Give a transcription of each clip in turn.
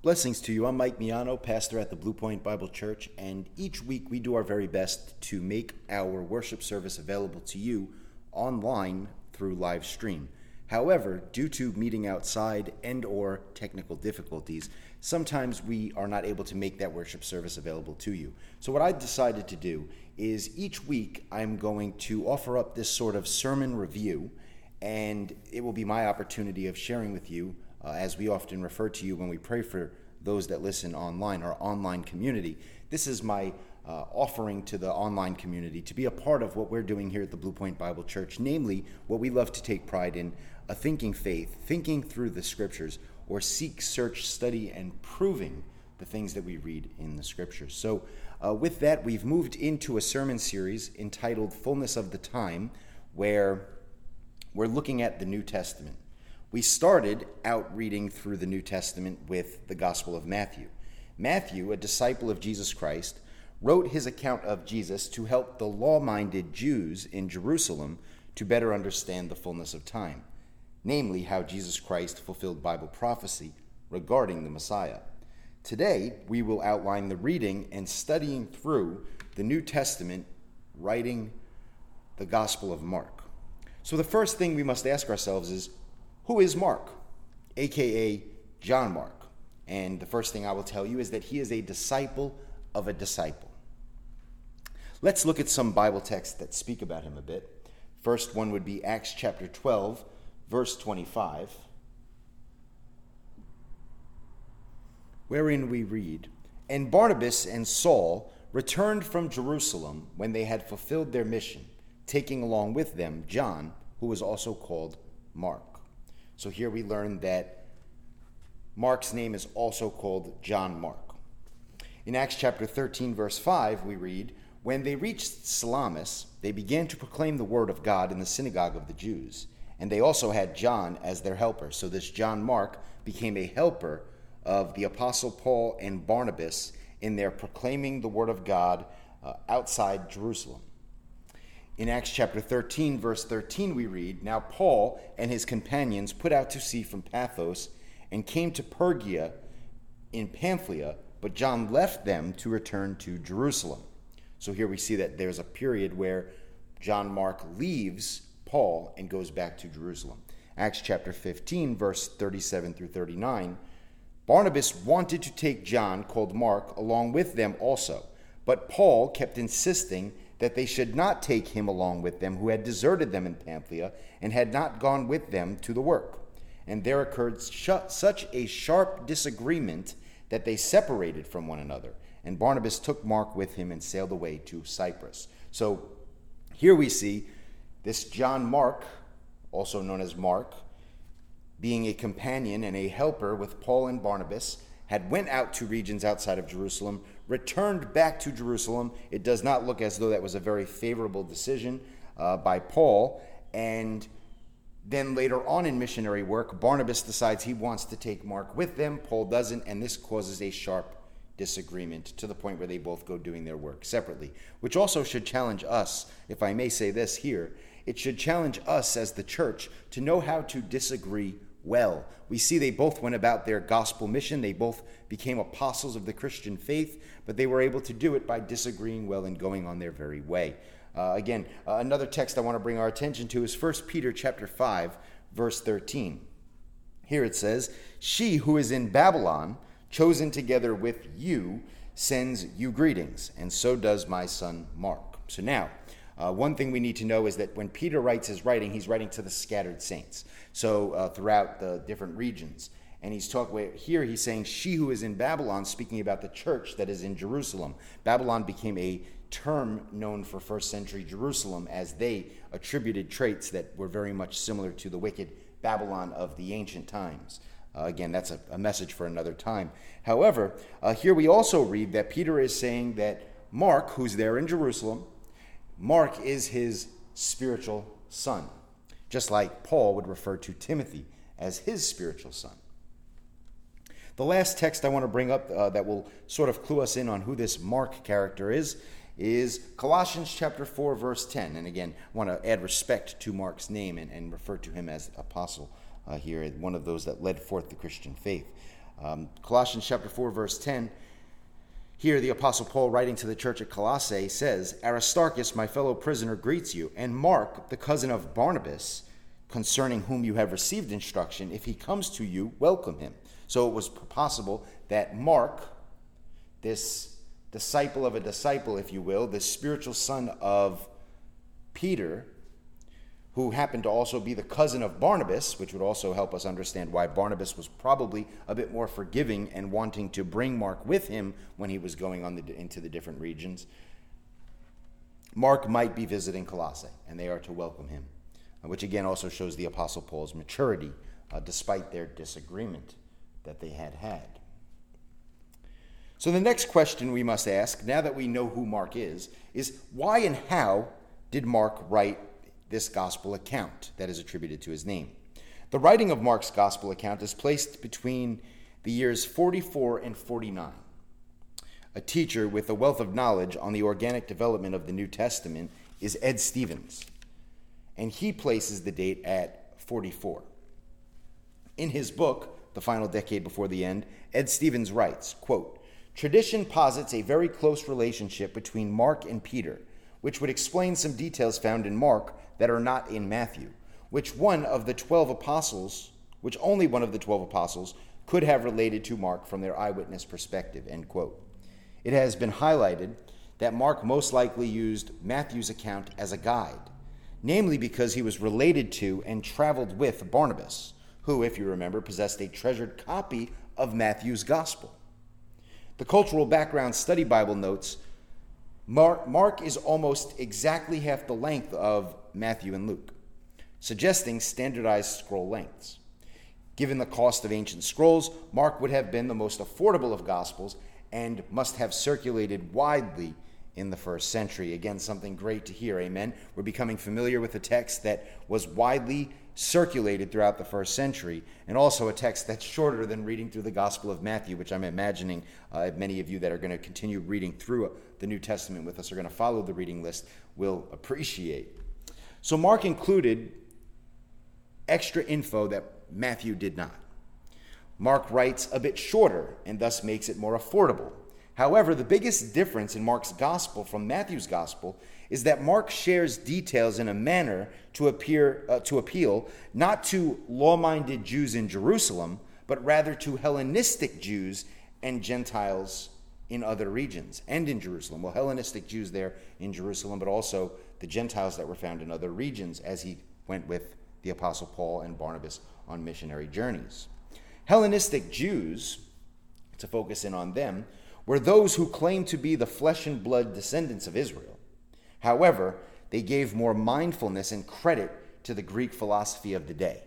Blessings to you. I'm Mike Miano, pastor at the Blue Point Bible Church, and each week we do our very best to make our worship service available to you online through live stream. However, due to meeting outside and or technical difficulties, sometimes we are not able to make that worship service available to you. So what I decided to do is each week I'm going to offer up this sort of sermon review and it will be my opportunity of sharing with you uh, as we often refer to you when we pray for those that listen online, our online community. This is my uh, offering to the online community to be a part of what we're doing here at the Blue Point Bible Church, namely what we love to take pride in a thinking faith, thinking through the scriptures, or seek, search, study, and proving the things that we read in the scriptures. So, uh, with that, we've moved into a sermon series entitled Fullness of the Time, where we're looking at the New Testament. We started out reading through the New Testament with the Gospel of Matthew. Matthew, a disciple of Jesus Christ, wrote his account of Jesus to help the law minded Jews in Jerusalem to better understand the fullness of time, namely, how Jesus Christ fulfilled Bible prophecy regarding the Messiah. Today, we will outline the reading and studying through the New Testament, writing the Gospel of Mark. So, the first thing we must ask ourselves is who is Mark, aka John Mark? And the first thing I will tell you is that he is a disciple of a disciple. Let's look at some Bible texts that speak about him a bit. First one would be Acts chapter 12, verse 25, wherein we read, And Barnabas and Saul returned from Jerusalem when they had fulfilled their mission, taking along with them John, who was also called Mark. So here we learn that Mark's name is also called John Mark. In Acts chapter 13, verse 5, we read, When they reached Salamis, they began to proclaim the word of God in the synagogue of the Jews. And they also had John as their helper. So this John Mark became a helper of the Apostle Paul and Barnabas in their proclaiming the word of God uh, outside Jerusalem. In Acts chapter 13, verse 13, we read Now Paul and his companions put out to sea from Paphos and came to Perga in Pamphylia, but John left them to return to Jerusalem. So here we see that there's a period where John Mark leaves Paul and goes back to Jerusalem. Acts chapter 15, verse 37 through 39. Barnabas wanted to take John, called Mark, along with them also, but Paul kept insisting that they should not take him along with them, who had deserted them in Pamphylia and had not gone with them to the work. And there occurred sh- such a sharp disagreement that they separated from one another. And Barnabas took Mark with him and sailed away to Cyprus. So here we see this John Mark, also known as Mark, being a companion and a helper with Paul and Barnabas, had went out to regions outside of Jerusalem, returned back to Jerusalem. It does not look as though that was a very favorable decision uh, by Paul. And then later on in missionary work, Barnabas decides he wants to take Mark with them. Paul doesn't, and this causes a sharp disagreement to the point where they both go doing their work separately, which also should challenge us, if I may say this here. It should challenge us as the church to know how to disagree well. We see they both went about their gospel mission. They both became apostles of the Christian faith, but they were able to do it by disagreeing well and going on their very way. Uh, again, uh, another text I want to bring our attention to is 1 Peter chapter 5, verse 13. Here it says, "She who is in Babylon, chosen together with you, sends you greetings, and so does my son Mark." So now, uh, one thing we need to know is that when Peter writes his writing, he's writing to the scattered saints. So uh, throughout the different regions. And he's talking here, he's saying, She who is in Babylon, speaking about the church that is in Jerusalem. Babylon became a term known for first century Jerusalem as they attributed traits that were very much similar to the wicked Babylon of the ancient times. Uh, again, that's a, a, message for another time. However, uh, here we also read that Peter is saying that Mark, who's there in Jerusalem, Mark is his spiritual son, just like Paul would refer to Timothy as his spiritual son. The last text I want to bring up uh, that will sort of clue us in on who this Mark character is is Colossians chapter 4, verse 10. And again, I want to add respect to Mark's name and, and refer to him as apostle uh, here, one of those that led forth the Christian faith. Um, Colossians chapter 4, verse 10. Here, the Apostle Paul, writing to the church at Colossae, says, Aristarchus, my fellow prisoner, greets you, and Mark, the cousin of Barnabas, concerning whom you have received instruction. If he comes to you, welcome him. So it was possible that Mark, this disciple of a disciple, if you will, this spiritual son of Peter, who happened to also be the cousin of Barnabas, which would also help us understand why Barnabas was probably a bit more forgiving and wanting to bring Mark with him when he was going on the, into the different regions. Mark might be visiting Colossae, and they are to welcome him, which again also shows the Apostle Paul's maturity uh, despite their disagreement that they had had. So, the next question we must ask, now that we know who Mark is, is why and how did Mark write this gospel account that is attributed to his name? The writing of Mark's gospel account is placed between the years 44 and 49. A teacher with a wealth of knowledge on the organic development of the New Testament is Ed Stevens, and he places the date at 44. In his book, The Final Decade Before the End, Ed Stevens writes, quote, Tradition posits a very close relationship between Mark and Peter, which would explain some details found in Mark that are not in Matthew, which one of the 12 apostles, which only one of the 12 apostles could have related to Mark from their eyewitness perspective, end quote. It has been highlighted that Mark most likely used Matthew's account as a guide, namely because he was related to and traveled with Barnabas, who, if you remember, possessed a treasured copy of Matthew's gospel. The Cultural Background Study Bible notes Mark, Mark is almost exactly half the length of Matthew and Luke, suggesting standardized scroll lengths. Given the cost of ancient scrolls, Mark would have been the most affordable of Gospels and must have circulated widely in the first century. Again, something great to hear. Amen. We're becoming familiar with a text that was widely circulated throughout the first century, and also a text that's shorter than reading through the Gospel of Matthew, which I'm imagining uh, many of you that are going to continue reading through the New Testament with us, are going to follow the reading list, will appreciate. So, Mark included extra info that Matthew did not. Mark writes a bit shorter and thus makes it more affordable. However, the biggest difference in Mark's gospel from Matthew's gospel is that Mark shares details in a manner to, appear, uh, to appeal not to law minded Jews in Jerusalem, but rather to Hellenistic Jews and Gentiles in other regions and in Jerusalem. Well, Hellenistic Jews there in Jerusalem, but also the Gentiles that were found in other regions as he went with the Apostle Paul and Barnabas on missionary journeys. Hellenistic Jews, to focus in on them, were those who claimed to be the flesh and blood descendants of Israel. However, they gave more mindfulness and credit to the Greek philosophy of the day.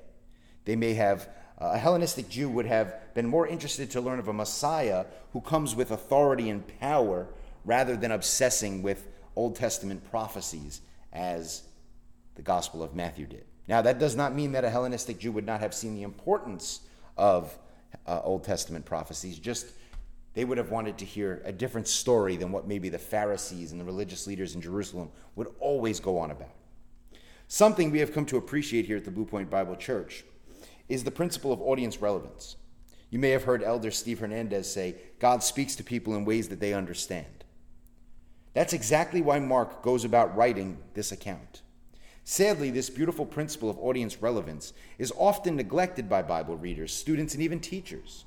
They may have, uh, a Hellenistic Jew would have been more interested to learn of a Messiah who comes with authority and power rather than obsessing with Old Testament prophecies as the Gospel of Matthew did. Now, that does not mean that a Hellenistic Jew would not have seen the importance of uh, Old Testament prophecies, just they would have wanted to hear a different story than what maybe the Pharisees and the religious leaders in Jerusalem would always go on about. Something we have come to appreciate here at the Blue Point Bible Church is the principle of audience relevance. You may have heard Elder Steve Hernandez say, God speaks to people in ways that they understand. That's exactly why Mark goes about writing this account. Sadly, this beautiful principle of audience relevance is often neglected by Bible readers, students, and even teachers.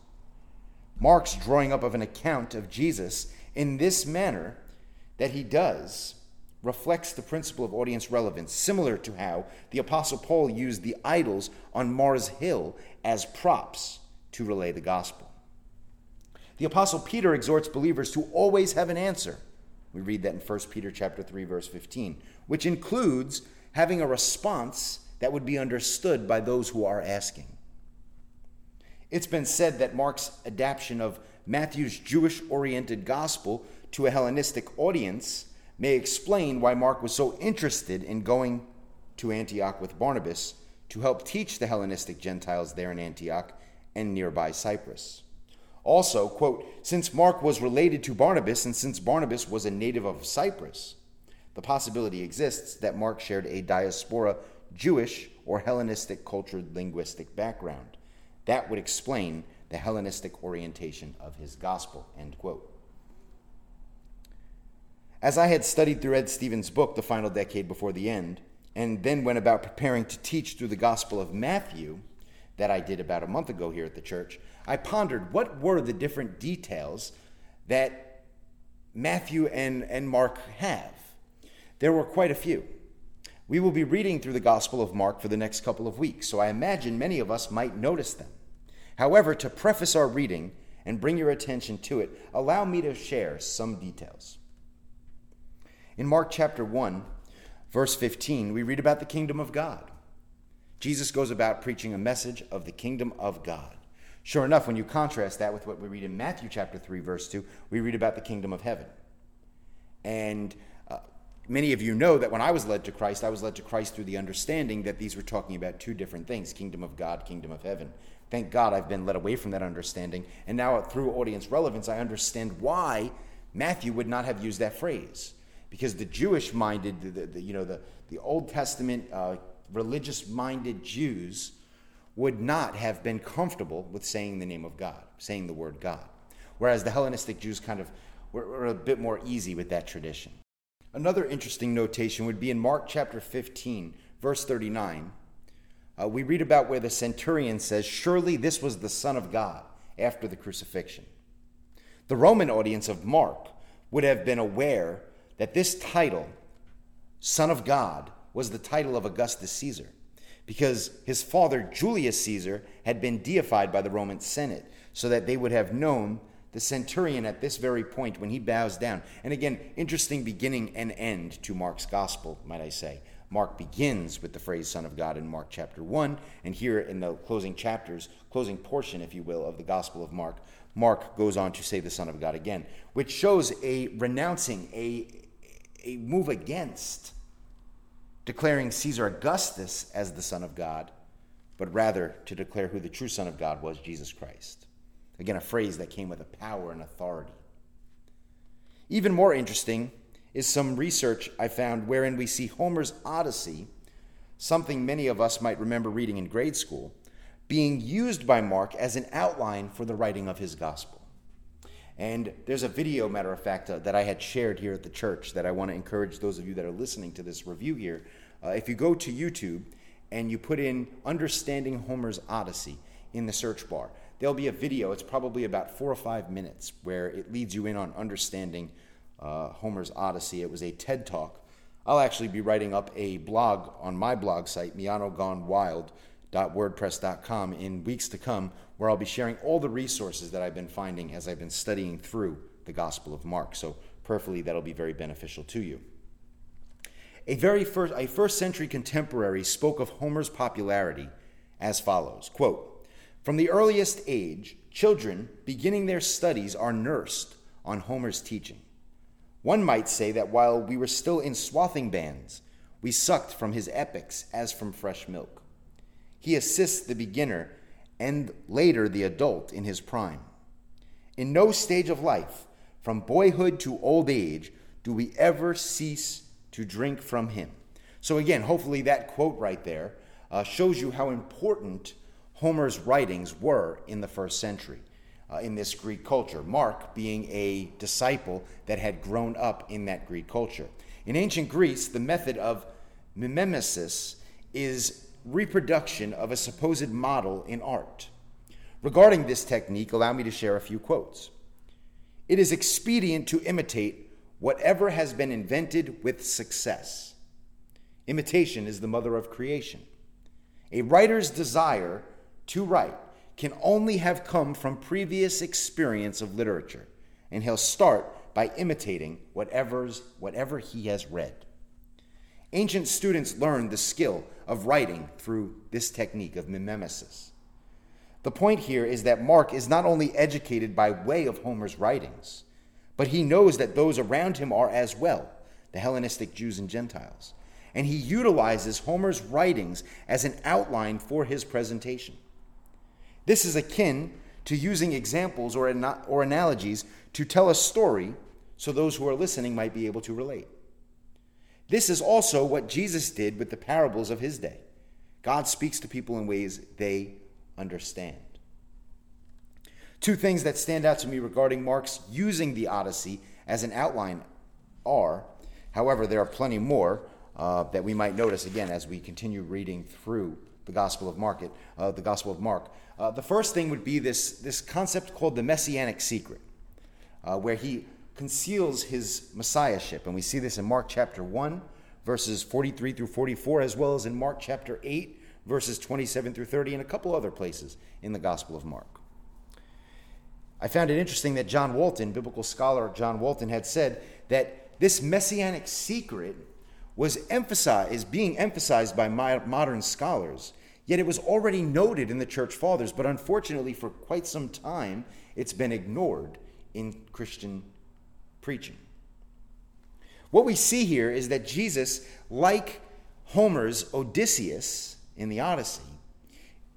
Mark's drawing up of an account of Jesus in this manner that he does reflects the principle of audience relevance, similar to how the Apostle Paul used the idols on Mars Hill as props to relay the gospel. The Apostle Peter exhorts believers to always have an answer. We read that in 1 Peter chapter 3 verse 15, which includes having a response that would be understood by those who are asking. It's been said that Mark's adaptation of Matthew's Jewish oriented gospel to a Hellenistic audience may explain why Mark was so interested in going to Antioch with Barnabas to help teach the Hellenistic Gentiles there in Antioch and nearby Cyprus. Also, quote, since Mark was related to Barnabas and since Barnabas was a native of Cyprus, the possibility exists that Mark shared a diaspora Jewish or Hellenistic cultured linguistic background. That would explain the Hellenistic orientation of his gospel. End quote. As I had studied through Ed Stevens' book, The Final Decade Before the End, and then went about preparing to teach through the Gospel of Matthew, that I did about a month ago here at the church, I pondered what were the different details that Matthew and, and Mark have. There were quite a few. We will be reading through the Gospel of Mark for the next couple of weeks, so I imagine many of us might notice them. However, to preface our reading and bring your attention to it, allow me to share some details. In Mark chapter 1, verse 15, we read about the kingdom of God. Jesus goes about preaching a message of the kingdom of God. Sure enough, when you contrast that with what we read in Matthew chapter 3, verse 2, we read about the kingdom of heaven. And uh, many of you know that when I was led to Christ, I was led to Christ through the understanding that these were talking about two different things kingdom of God, kingdom of heaven. Thank God I've been led away from that understanding. And now, through audience relevance, I understand why Matthew would not have used that phrase. Because the Jewish minded, the, the, you know, the, the Old Testament uh, religious minded Jews would not have been comfortable with saying the name of God, saying the word God. Whereas the Hellenistic Jews kind of were, were a bit more easy with that tradition. Another interesting notation would be in Mark chapter 15, verse 39. Uh, we read about where the centurion says, Surely this was the Son of God after the crucifixion. The Roman audience of Mark would have been aware that this title, Son of God, was the title of Augustus Caesar, because his father, Julius Caesar, had been deified by the Roman Senate, so that they would have known the centurion at this very point when he bows down. And again, interesting beginning and end to Mark's gospel, might I say. Mark begins with the phrase Son of God in Mark chapter 1, and here in the closing chapters, closing portion, if you will, of the Gospel of Mark, Mark goes on to say the Son of God again, which shows a renouncing, a, a move against declaring Caesar Augustus as the Son of God, but rather to declare who the true Son of God was, Jesus Christ. Again, a phrase that came with a power and authority. Even more interesting is some research I found wherein we see Homer's Odyssey, something many of us might remember reading in grade school, being used by Mark as an outline for the writing of his gospel. And there's a video, matter of fact, uh, that I had shared here at the church that I want to encourage those of you that are listening to this review here. Uh, if you go to YouTube and you put in Understanding Homer's Odyssey in the search bar, there'll be a video. It's probably about four or five minutes where it leads you in on understanding uh, Homer's Odyssey. It was a TED talk. I'll actually be writing up a blog on my blog site, Miano Gone Wild wordpress.com in weeks to come, where I'll be sharing all the resources that I've been finding as I've been studying through the Gospel of Mark. So, prayerfully, that'll be very beneficial to you. A very first, a first century contemporary spoke of Homer's popularity as follows quote, From the earliest age, children beginning their studies are nursed on Homer's teaching. One might say that while we were still in swathing bands, we sucked from his epics as from fresh milk. He assists the beginner and later the adult in his prime. In no stage of life, from boyhood to old age, do we ever cease to drink from him. So, again, hopefully that quote right there uh, shows you how important Homer's writings were in the first century. Uh, in this Greek culture, Mark being a disciple that had grown up in that Greek culture. In ancient Greece, the method of mimesis is reproduction of a supposed model in art. Regarding this technique, allow me to share a few quotes. It is expedient to imitate whatever has been invented with success. Imitation is the mother of creation. A writer's desire to write can only have come from previous experience of literature, and he'll start by imitating whatever's, whatever he has read. Ancient students learned the skill of writing through this technique of mimesis. The point here is that Mark is not only educated by way of Homer's writings, but he knows that those around him are as well, the Hellenistic Jews and Gentiles. And he utilizes Homer's writings as an outline for his presentation. This is akin to using examples or, or analogies to tell a story so those who are listening might be able to relate. This is also what Jesus did with the parables of his day. God speaks to people in ways they understand. Two things that stand out to me regarding Mark's using the Odyssey as an outline are, however, there are plenty more uh, that we might notice again as we continue reading through the Gospel of Mark. Uh, the Gospel of Mark. Uh, the first thing would be this, this concept called the Messianic secret, uh, where he conceals his messiahship. And we see this in Mark chapter 1, verses 43 through 44, as well as in Mark chapter 8, verses 27 through 30, and a couple other places in the Gospel of Mark. I found it interesting that John Walton, biblical scholar John Walton, had said that this messianic secret was emphasized, is being emphasized by modern scholars, yet it was already noted in the church fathers, but unfortunately for quite some time it's been ignored in Christian preaching. What we see here is that Jesus, like Homer's Odysseus in the Odyssey,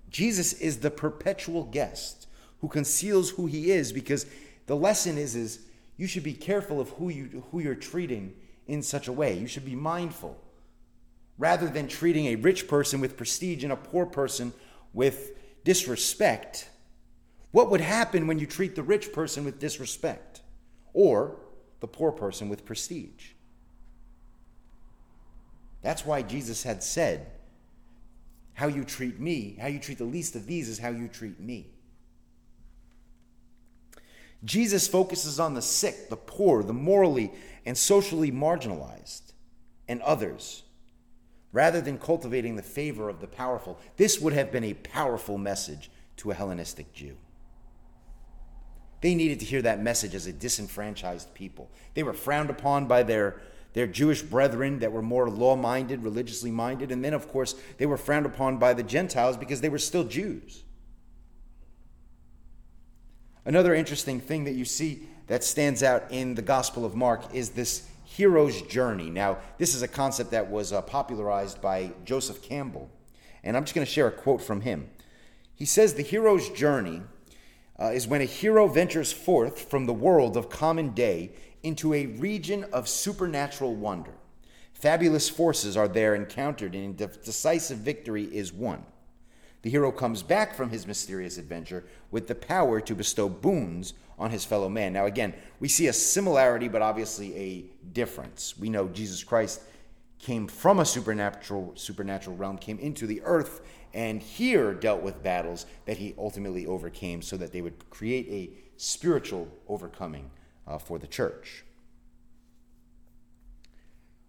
Jesus is the perpetual guest who conceals who he is because the lesson is, is you should be careful of who, you, who you're treating in such a way. You should be mindful. Rather than treating a rich person with prestige and a poor person with disrespect, what would happen when you treat the rich person with disrespect or the poor person with prestige? That's why Jesus had said, How you treat me, how you treat the least of these is how you treat me. Jesus focuses on the sick, the poor, the morally and socially marginalized, and others, rather than cultivating the favor of the powerful. This would have been a powerful message to a Hellenistic Jew. They needed to hear that message as a disenfranchised people. They were frowned upon by their, their Jewish brethren that were more law minded, religiously minded, and then, of course, they were frowned upon by the Gentiles because they were still Jews. Another interesting thing that you see that stands out in the Gospel of Mark is this hero's journey. Now, this is a concept that was uh, popularized by Joseph Campbell, and I'm just going to share a quote from him. He says, The hero's journey uh, is when a hero ventures forth from the world of common day into a region of supernatural wonder. Fabulous forces are there encountered, and a decisive victory is won. The hero comes back from his mysterious adventure with the power to bestow boons on his fellow man. Now, again, we see a similarity, but obviously a difference. We know Jesus Christ came from a supernatural supernatural realm, came into the earth, and here dealt with battles that he ultimately overcame, so that they would create a spiritual overcoming uh, for the church.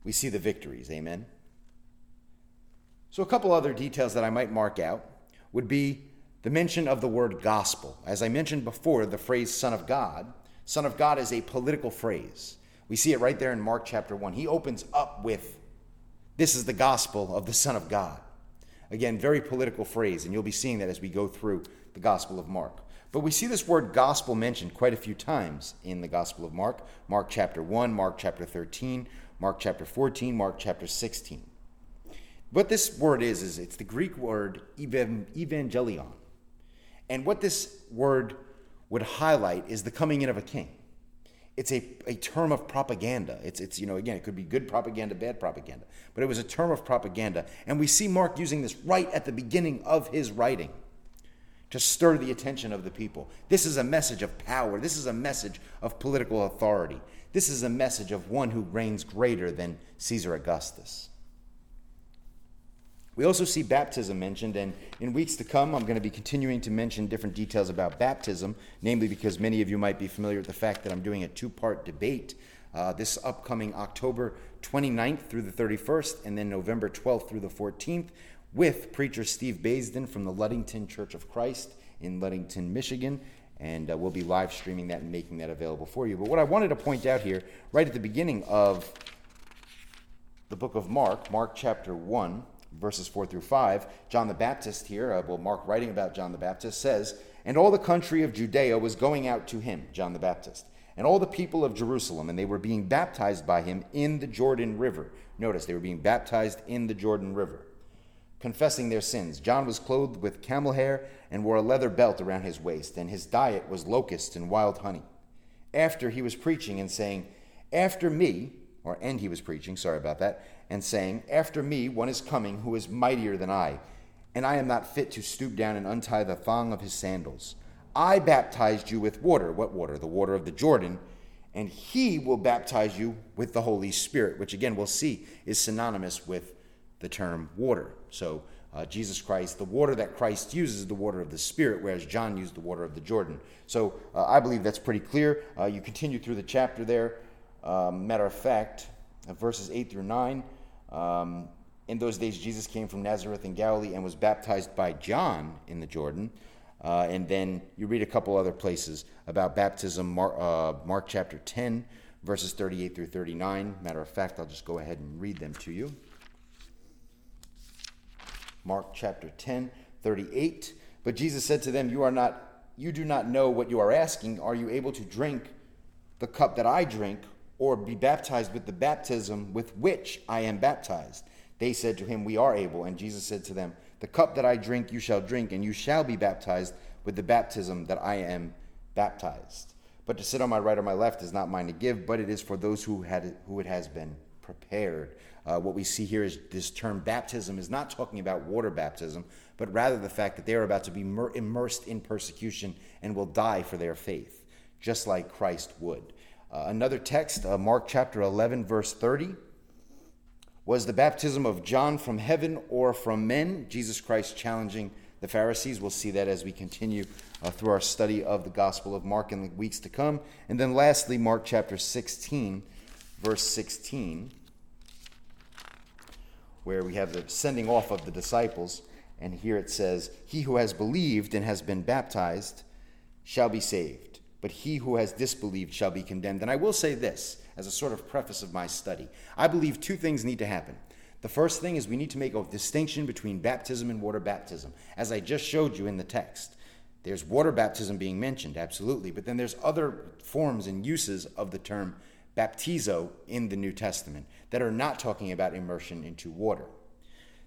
We see the victories. Amen. So, a couple other details that I might mark out would be the mention of the word gospel. As I mentioned before, the phrase Son of God, Son of God is a political phrase. We see it right there in Mark chapter 1. He opens up with, This is the gospel of the Son of God. Again, very political phrase, and you'll be seeing that as we go through the Gospel of Mark. But we see this word gospel mentioned quite a few times in the Gospel of Mark Mark chapter 1, Mark chapter 13, Mark chapter 14, Mark chapter 16. What this word is, is it's the Greek word evangelion. And what this word would highlight is the coming in of a king. It's a, a term of propaganda. It's, it's, you know, again, it could be good propaganda, bad propaganda, but it was a term of propaganda. And we see Mark using this right at the beginning of his writing to stir the attention of the people. This is a message of power. This is a message of political authority. This is a message of one who reigns greater than Caesar Augustus. We also see baptism mentioned, and in weeks to come, I'm going to be continuing to mention different details about baptism, namely because many of you might be familiar with the fact that I'm doing a two part debate uh, this upcoming October 29th through the 31st, and then November 12th through the 14th, with preacher Steve Baisden from the Ludington Church of Christ in Ludington, Michigan. And uh, we'll be live streaming that and making that available for you. But what I wanted to point out here, right at the beginning of the book of Mark, Mark chapter 1, verses 4 through 5, John the Baptist here, uh, well, Mark writing about John the Baptist says, And all the country of Judea was going out to him, John the Baptist, and all the people of Jerusalem, and they were being baptized by him in the Jordan River. Notice, they were being baptized in the Jordan River, confessing their sins. John was clothed with camel hair and wore a leather belt around his waist, and his diet was locusts and wild honey. After he was preaching and saying, After me, or and he was preaching, sorry about that, and saying, After me one is coming who is mightier than I, and I am not fit to stoop down and untie the thong of his sandals. I baptized you with water. What water? The water of the Jordan. And he will baptize you with the Holy Spirit, which again we'll see is synonymous with the term water. So, uh, Jesus Christ, the water that Christ uses is the water of the Spirit, whereas John used the water of the Jordan. So, uh, I believe that's pretty clear. Uh, you continue through the chapter there. Um, matter of fact, uh, verses 8 through 9. Um, in those days, Jesus came from Nazareth in Galilee and was baptized by John in the Jordan. Uh, and then you read a couple other places about baptism, Mark, uh, Mark chapter 10, verses 38 through 39. Matter of fact, I'll just go ahead and read them to you. Mark chapter 10, 38. But Jesus said to them, You are not, you do not know what you are asking. Are you able to drink the cup that I drink, or be baptized with the baptism with which I am baptized? They said to him, We are able. And Jesus said to them, The cup that I drink, you shall drink, and you shall be baptized with the baptism that I am baptized. But to sit on my right or my left is not mine to give, but it is for those who, had, who it has been prepared. Uh, what we see here is this term baptism is not talking about water baptism, but rather the fact that they are about to be immersed in persecution and will die for their faith, just like Christ would. Uh, another text, uh, Mark chapter 11, verse 30. Was the baptism of John from heaven or from men? Jesus Christ challenging the Pharisees. We'll see that as we continue uh, through our study of the Gospel of Mark in the weeks to come. And then lastly, Mark chapter 16, verse 16, where we have the sending off of the disciples. And here it says, He who has believed and has been baptized shall be saved, but he who has disbelieved shall be condemned. And I will say this as a sort of preface of my study. I believe two things need to happen. The first thing is we need to make a distinction between baptism and water baptism, as I just showed you in the text. There's water baptism being mentioned, absolutely, but then there's other forms and uses of the term baptizo in the New Testament that are not talking about immersion into water.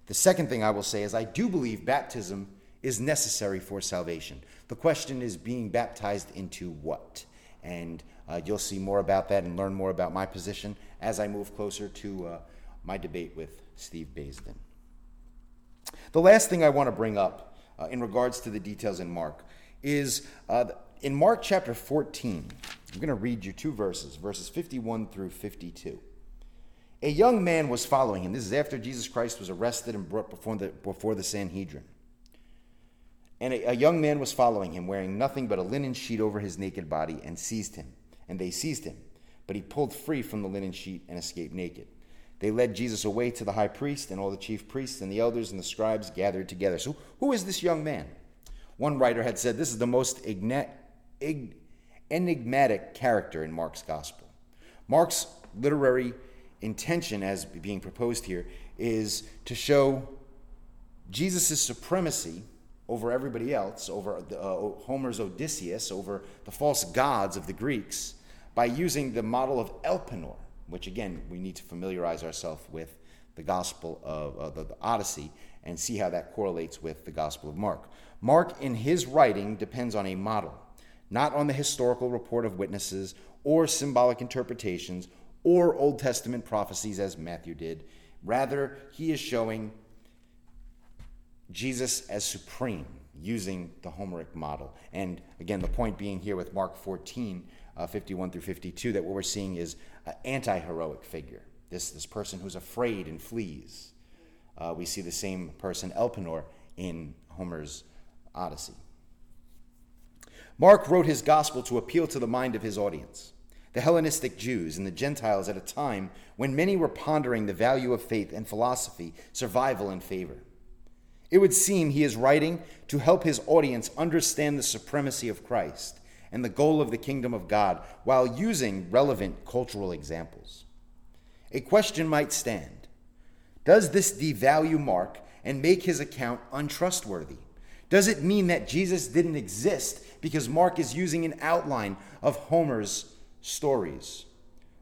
The second thing I will say is I do believe baptism is necessary for salvation. The question is being baptized into what? And uh, you'll see more about that and learn more about my position as I move closer to uh, my debate with Steve Baisden. The last thing I want to bring up uh, in regards to the details in Mark is uh, in Mark chapter 14. I'm going to read you two verses, verses 51 through 52. A young man was following him. This is after Jesus Christ was arrested and brought before the, before the Sanhedrin. And a, a young man was following him, wearing nothing but a linen sheet over his naked body, and seized him and they seized him. But he pulled free from the linen sheet and escaped naked. They led Jesus away to the high priest, and all the chief priests and the elders and the scribes gathered together. So, who is this young man? One writer had said this is the most enigmatic character in Mark's gospel. Mark's literary intention, as being proposed here, is to show Jesus' supremacy over everybody else, over uh, Homer's Odysseus, over the false gods of the Greeks, by using the model of Elpenor, which again, we need to familiarize ourselves with the Gospel of uh, the, the Odyssey and see how that correlates with the Gospel of Mark. Mark, in his writing, depends on a model, not on the historical report of witnesses or symbolic interpretations or Old Testament prophecies as Matthew did. Rather, he is showing Jesus as supreme using the Homeric model. And again, the point being here with Mark 14 uh, 51 through 52, that what we're seeing is an anti heroic figure, this, this person who's afraid and flees. Uh, we see the same person, Elpenor, in Homer's Odyssey. Mark wrote his gospel to appeal to the mind of his audience, the Hellenistic Jews and the Gentiles, at a time when many were pondering the value of faith and philosophy, survival and favor. It would seem he is writing to help his audience understand the supremacy of Christ and the goal of the kingdom of God while using relevant cultural examples. A question might stand Does this devalue Mark and make his account untrustworthy? Does it mean that Jesus didn't exist because Mark is using an outline of Homer's stories?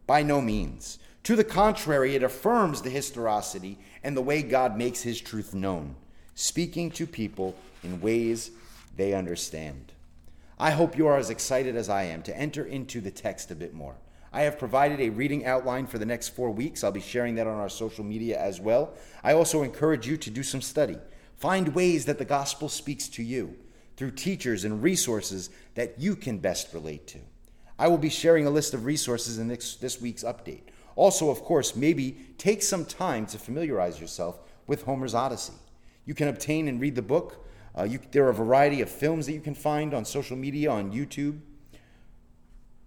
By no means. To the contrary, it affirms the historicity and the way God makes his truth known, speaking to people in ways they understand. I hope you are as excited as I am to enter into the text a bit more. I have provided a reading outline for the next four weeks. I'll be sharing that on our social media as well. I also encourage you to do some study. Find ways that the gospel speaks to you through teachers and resources that you can best relate to. I will be sharing a list of resources in this, this week's update. Also, of course, maybe take some time to familiarize yourself with Homer's Odyssey. You can obtain and read the book. Uh, you, there are a variety of films that you can find on social media, on YouTube.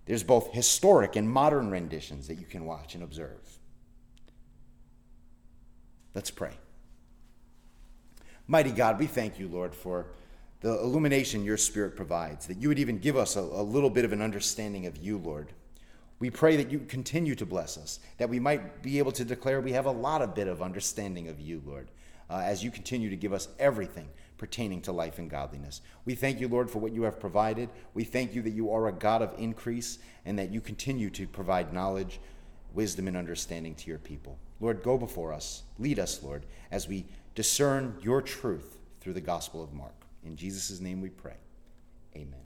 There's both historic and modern renditions that you can watch and observe. Let's pray. Mighty God, we thank you, Lord, for the illumination your Spirit provides, that you would even give us a, a, little bit of an understanding of you, Lord. We pray that you continue to bless us, that we might be able to declare we have a lot of bit of understanding of you, Lord, uh, as you continue to give us everything pertaining to life and godliness. We thank you, Lord, for what you have provided. We thank you that you are a God of increase and that you continue to provide knowledge, wisdom, and understanding to your people. Lord, go before us. Lead us, Lord, as we discern your truth through the Gospel of Mark. In Jesus' name we pray. Amen.